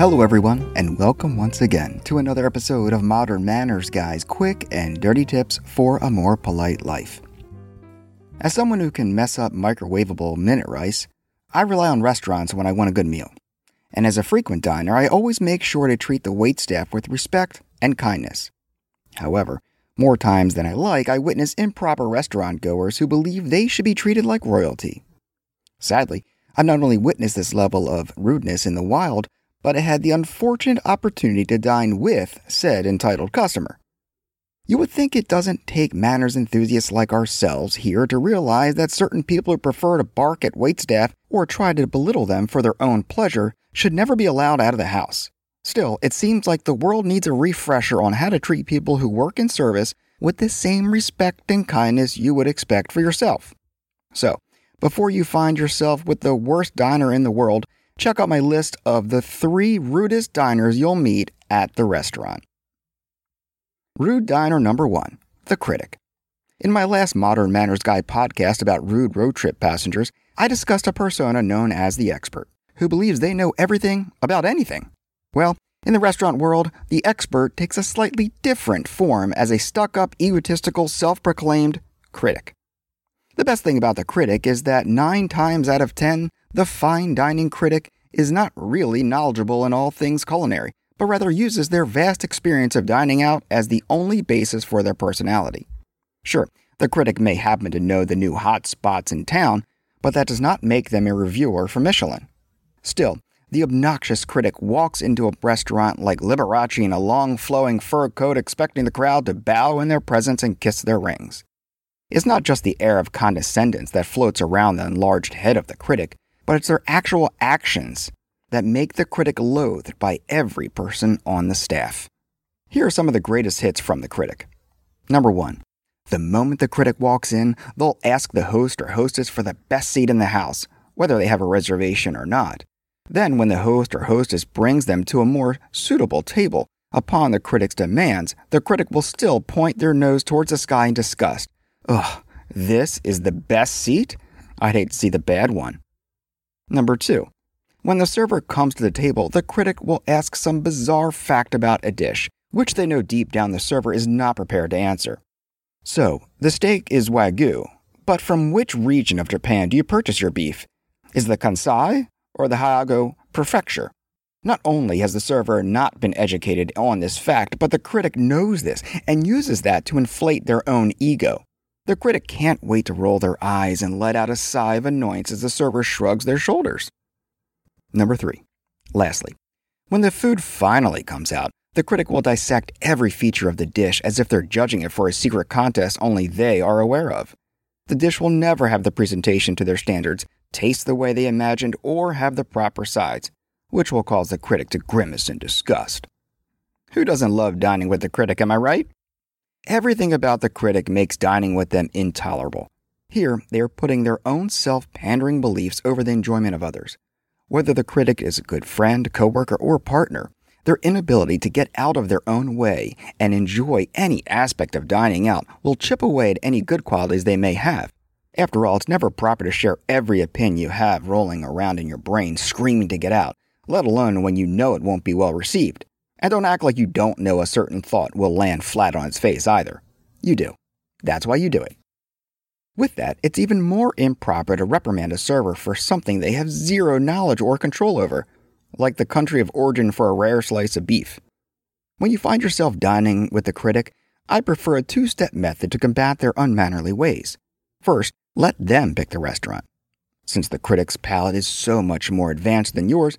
Hello, everyone, and welcome once again to another episode of Modern Manners Guy's quick and dirty tips for a more polite life. As someone who can mess up microwavable minute rice, I rely on restaurants when I want a good meal. And as a frequent diner, I always make sure to treat the waitstaff with respect and kindness. However, more times than I like, I witness improper restaurant goers who believe they should be treated like royalty. Sadly, I've not only witnessed this level of rudeness in the wild, but I had the unfortunate opportunity to dine with said entitled customer. You would think it doesn't take manners enthusiasts like ourselves here to realize that certain people who prefer to bark at waitstaff or try to belittle them for their own pleasure should never be allowed out of the house. Still, it seems like the world needs a refresher on how to treat people who work in service with the same respect and kindness you would expect for yourself. So, before you find yourself with the worst diner in the world, check out my list of the three rudest diners you'll meet at the restaurant. Rude diner number one The Critic. In my last Modern Manners Guy podcast about rude road trip passengers, I discussed a persona known as the expert, who believes they know everything about anything. Well, in the restaurant world, the expert takes a slightly different form as a stuck up, egotistical, self proclaimed critic. The best thing about the critic is that nine times out of ten, the fine dining critic is not really knowledgeable in all things culinary, but rather uses their vast experience of dining out as the only basis for their personality. Sure, the critic may happen to know the new hot spots in town, but that does not make them a reviewer for Michelin. Still, the obnoxious critic walks into a restaurant like Liberace in a long flowing fur coat, expecting the crowd to bow in their presence and kiss their rings. It's not just the air of condescendence that floats around the enlarged head of the critic, but it's their actual actions that make the critic loathed by every person on the staff. Here are some of the greatest hits from the critic. Number one, the moment the critic walks in, they'll ask the host or hostess for the best seat in the house, whether they have a reservation or not. Then, when the host or hostess brings them to a more suitable table, upon the critic's demands, the critic will still point their nose towards the sky in disgust. Ugh, this is the best seat? I'd hate to see the bad one. Number two, when the server comes to the table, the critic will ask some bizarre fact about a dish, which they know deep down the server is not prepared to answer. So, the steak is Wagyu, but from which region of Japan do you purchase your beef? Is it the Kansai or the Hyogo Prefecture? Not only has the server not been educated on this fact, but the critic knows this and uses that to inflate their own ego. The critic can't wait to roll their eyes and let out a sigh of annoyance as the server shrugs their shoulders. Number three, lastly, when the food finally comes out, the critic will dissect every feature of the dish as if they're judging it for a secret contest only they are aware of. The dish will never have the presentation to their standards, taste the way they imagined, or have the proper sides, which will cause the critic to grimace in disgust. Who doesn't love dining with the critic, am I right? Everything about the critic makes dining with them intolerable. Here, they are putting their own self pandering beliefs over the enjoyment of others. Whether the critic is a good friend, coworker, or partner, their inability to get out of their own way and enjoy any aspect of dining out will chip away at any good qualities they may have. After all, it's never proper to share every opinion you have rolling around in your brain screaming to get out, let alone when you know it won't be well received. And don't act like you don't know a certain thought will land flat on its face either. You do. That's why you do it. With that, it's even more improper to reprimand a server for something they have zero knowledge or control over, like the country of origin for a rare slice of beef. When you find yourself dining with a critic, I prefer a two step method to combat their unmannerly ways. First, let them pick the restaurant. Since the critic's palate is so much more advanced than yours,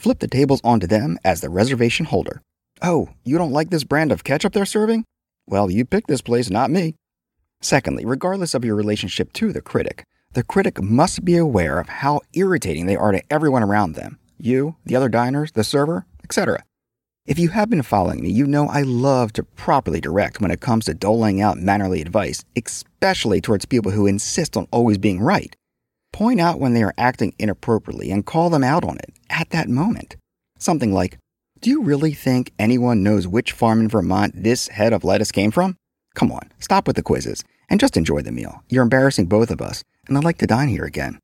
flip the tables onto them as the reservation holder. Oh, you don't like this brand of ketchup they're serving? Well, you picked this place, not me. Secondly, regardless of your relationship to the critic, the critic must be aware of how irritating they are to everyone around them you, the other diners, the server, etc. If you have been following me, you know I love to properly direct when it comes to doling out mannerly advice, especially towards people who insist on always being right. Point out when they are acting inappropriately and call them out on it at that moment. Something like, Do you really think anyone knows which farm in Vermont this head of lettuce came from? Come on, stop with the quizzes and just enjoy the meal. You're embarrassing both of us, and I'd like to dine here again.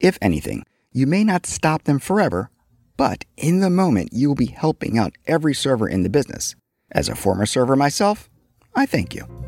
If anything, you may not stop them forever, but in the moment, you will be helping out every server in the business. As a former server myself, I thank you.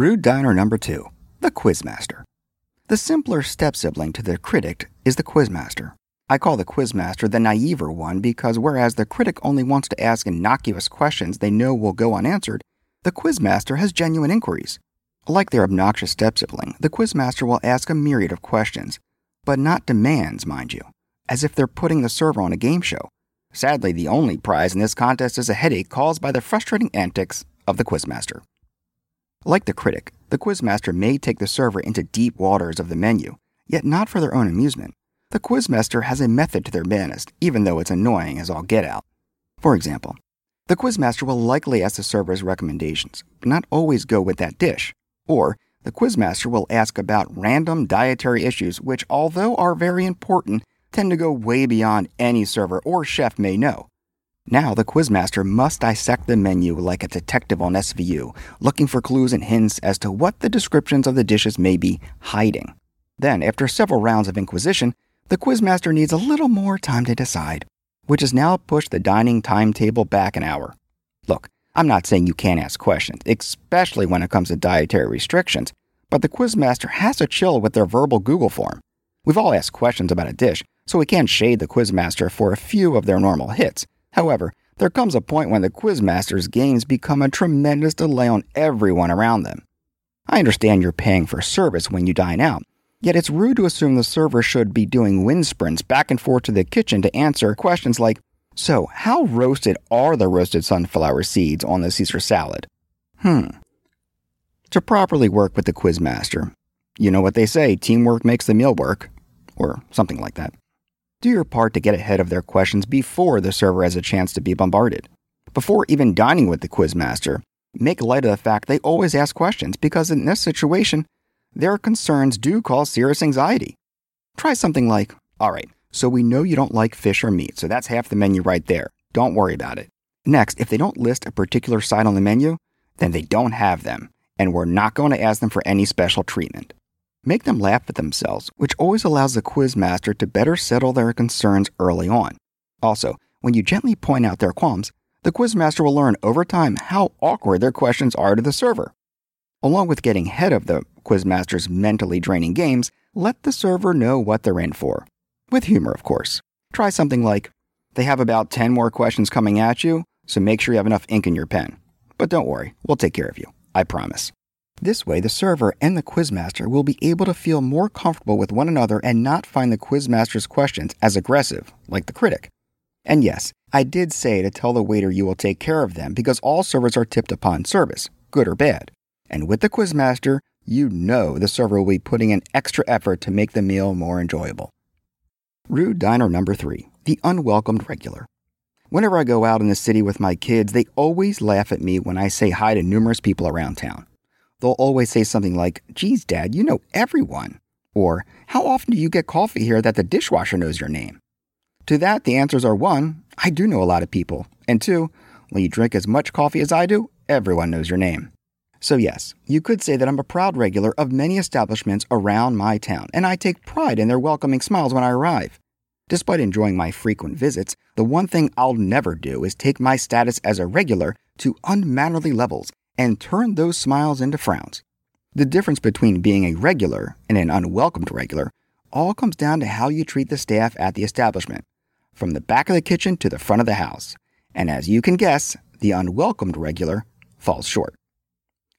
Rude diner number two, the Quizmaster. The simpler step sibling to the critic is the Quizmaster. I call the Quizmaster the naiver one because whereas the critic only wants to ask innocuous questions they know will go unanswered, the Quizmaster has genuine inquiries. Like their obnoxious step sibling, the Quizmaster will ask a myriad of questions, but not demands, mind you, as if they're putting the server on a game show. Sadly, the only prize in this contest is a headache caused by the frustrating antics of the Quizmaster. Like the critic, the Quizmaster may take the server into deep waters of the menu, yet not for their own amusement. The Quizmaster has a method to their madness, even though it's annoying as all get out. For example, the Quizmaster will likely ask the server's recommendations, but not always go with that dish. Or, the Quizmaster will ask about random dietary issues which, although are very important, tend to go way beyond any server or chef may know. Now, the Quizmaster must dissect the menu like a detective on SVU, looking for clues and hints as to what the descriptions of the dishes may be hiding. Then, after several rounds of inquisition, the Quizmaster needs a little more time to decide, which has now pushed the dining timetable back an hour. Look, I'm not saying you can't ask questions, especially when it comes to dietary restrictions, but the Quizmaster has to chill with their verbal Google form. We've all asked questions about a dish, so we can't shade the Quizmaster for a few of their normal hits. However, there comes a point when the Quizmaster's games become a tremendous delay on everyone around them. I understand you're paying for service when you dine out, yet it's rude to assume the server should be doing wind sprints back and forth to the kitchen to answer questions like, So, how roasted are the roasted sunflower seeds on the Caesar salad? Hmm. To properly work with the Quizmaster, you know what they say teamwork makes the meal work, or something like that. Do your part to get ahead of their questions before the server has a chance to be bombarded. Before even dining with the quizmaster, make light of the fact they always ask questions because in this situation, their concerns do cause serious anxiety. Try something like, All right, So we know you don't like fish or meat, so that's half the menu right there. Don't worry about it. Next, if they don't list a particular side on the menu, then they don't have them, and we're not going to ask them for any special treatment. Make them laugh at themselves, which always allows the quizmaster to better settle their concerns early on. Also, when you gently point out their qualms, the quizmaster will learn over time how awkward their questions are to the server. Along with getting ahead of the quizmaster's mentally draining games, let the server know what they're in for. With humor, of course. Try something like, they have about 10 more questions coming at you, so make sure you have enough ink in your pen. But don't worry, we'll take care of you. I promise. This way, the server and the quizmaster will be able to feel more comfortable with one another and not find the quizmaster's questions as aggressive, like the critic. And yes, I did say to tell the waiter you will take care of them because all servers are tipped upon service, good or bad. And with the quizmaster, you know the server will be putting in extra effort to make the meal more enjoyable. Rude diner number three, the unwelcomed regular. Whenever I go out in the city with my kids, they always laugh at me when I say hi to numerous people around town they'll always say something like, Geez, Dad, you know everyone. Or, How often do you get coffee here that the dishwasher knows your name? To that, the answers are one, I do know a lot of people. And two, when you drink as much coffee as I do, everyone knows your name. So, yes, you could say that I'm a proud regular of many establishments around my town, and I take pride in their welcoming smiles when I arrive. Despite enjoying my frequent visits, the one thing I'll never do is take my status as a regular to unmannerly levels and turn those smiles into frowns. The difference between being a regular and an unwelcomed regular all comes down to how you treat the staff at the establishment, from the back of the kitchen to the front of the house. And as you can guess, the unwelcomed regular falls short.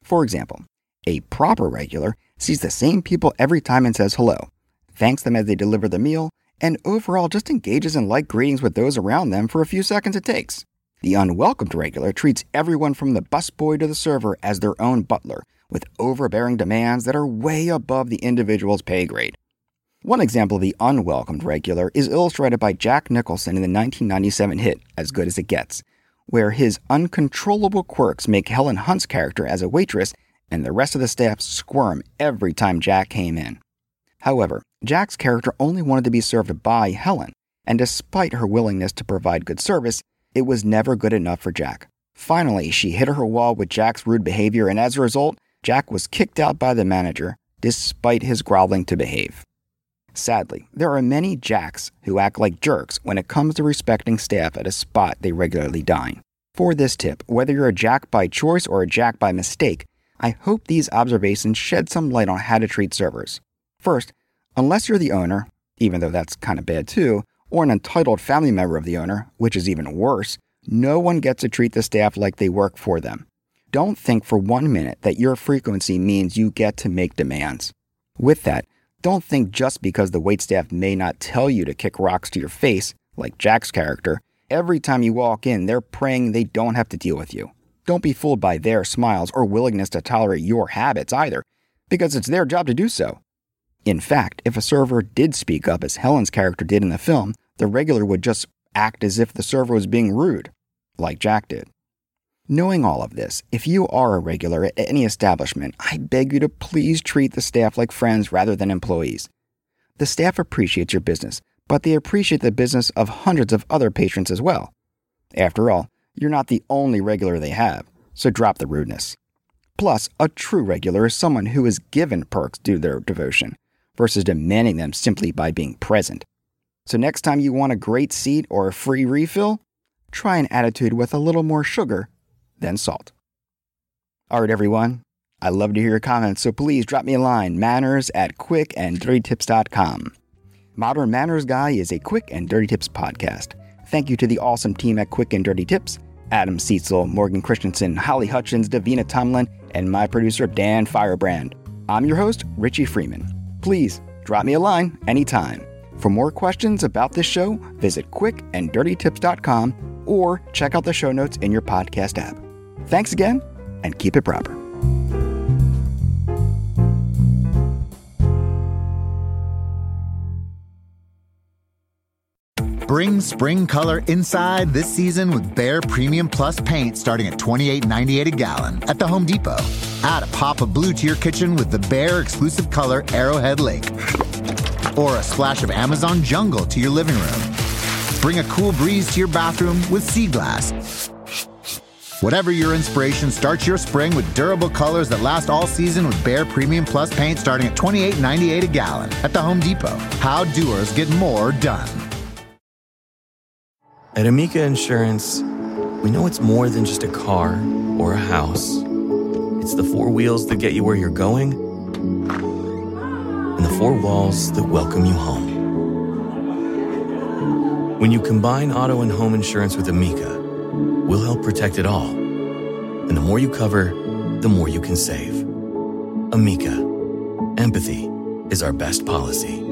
For example, a proper regular sees the same people every time and says hello, thanks them as they deliver the meal, and overall just engages in light greetings with those around them for a few seconds it takes. The unwelcomed regular treats everyone from the busboy to the server as their own butler, with overbearing demands that are way above the individual's pay grade. One example of the unwelcomed regular is illustrated by Jack Nicholson in the 1997 hit As Good as It Gets, where his uncontrollable quirks make Helen Hunt's character as a waitress and the rest of the staff squirm every time Jack came in. However, Jack's character only wanted to be served by Helen, and despite her willingness to provide good service, it was never good enough for Jack. Finally, she hit her wall with Jack's rude behavior, and as a result, Jack was kicked out by the manager, despite his growling to behave. Sadly, there are many Jacks who act like jerks when it comes to respecting staff at a spot they regularly dine. For this tip, whether you're a Jack by choice or a Jack by mistake, I hope these observations shed some light on how to treat servers. First, unless you're the owner, even though that's kind of bad too, or an entitled family member of the owner, which is even worse, no one gets to treat the staff like they work for them. Don't think for one minute that your frequency means you get to make demands. With that, don't think just because the waitstaff may not tell you to kick rocks to your face, like Jack's character, every time you walk in, they're praying they don't have to deal with you. Don't be fooled by their smiles or willingness to tolerate your habits either, because it's their job to do so. In fact, if a server did speak up as Helen's character did in the film, the regular would just act as if the server was being rude, like Jack did. Knowing all of this, if you are a regular at any establishment, I beg you to please treat the staff like friends rather than employees. The staff appreciates your business, but they appreciate the business of hundreds of other patrons as well. After all, you're not the only regular they have, so drop the rudeness. Plus, a true regular is someone who is given perks due to their devotion, versus demanding them simply by being present. So, next time you want a great seat or a free refill, try an attitude with a little more sugar than salt. All right, everyone. I love to hear your comments, so please drop me a line manners at quickanddirtytips.com. Modern Manners Guy is a quick and dirty tips podcast. Thank you to the awesome team at Quick and Dirty Tips Adam Seitzel, Morgan Christensen, Holly Hutchins, Davina Tomlin, and my producer, Dan Feierabend. I'm your host, Richie Frieman. Please drop me a line anytime. For more questions about this show, visit quickanddirtytips.com or check out the show notes in your podcast app. Thanks again, and keep it proper. Bring spring color inside this season with Behr Premium Plus paint starting at $28.98 a gallon at the Home Depot. Add a pop of blue to your kitchen with the Behr exclusive color Arrowhead Lake. Or a splash of Amazon jungle to your living room. Bring a cool breeze to your bathroom with Sea Glass. Whatever your inspiration, start your spring with durable colors that last all season with Behr Premium Plus paint starting at $28.98 a gallon at the Home Depot. How doers get more done. At Amica Insurance, we know it's more than just a car or a house. It's the four wheels that get you where you're going four walls that welcome you home. When you combine auto and home insurance with Amica, we'll help protect it all. And the more you cover, the more you can save. Amica, empathy is our best policy.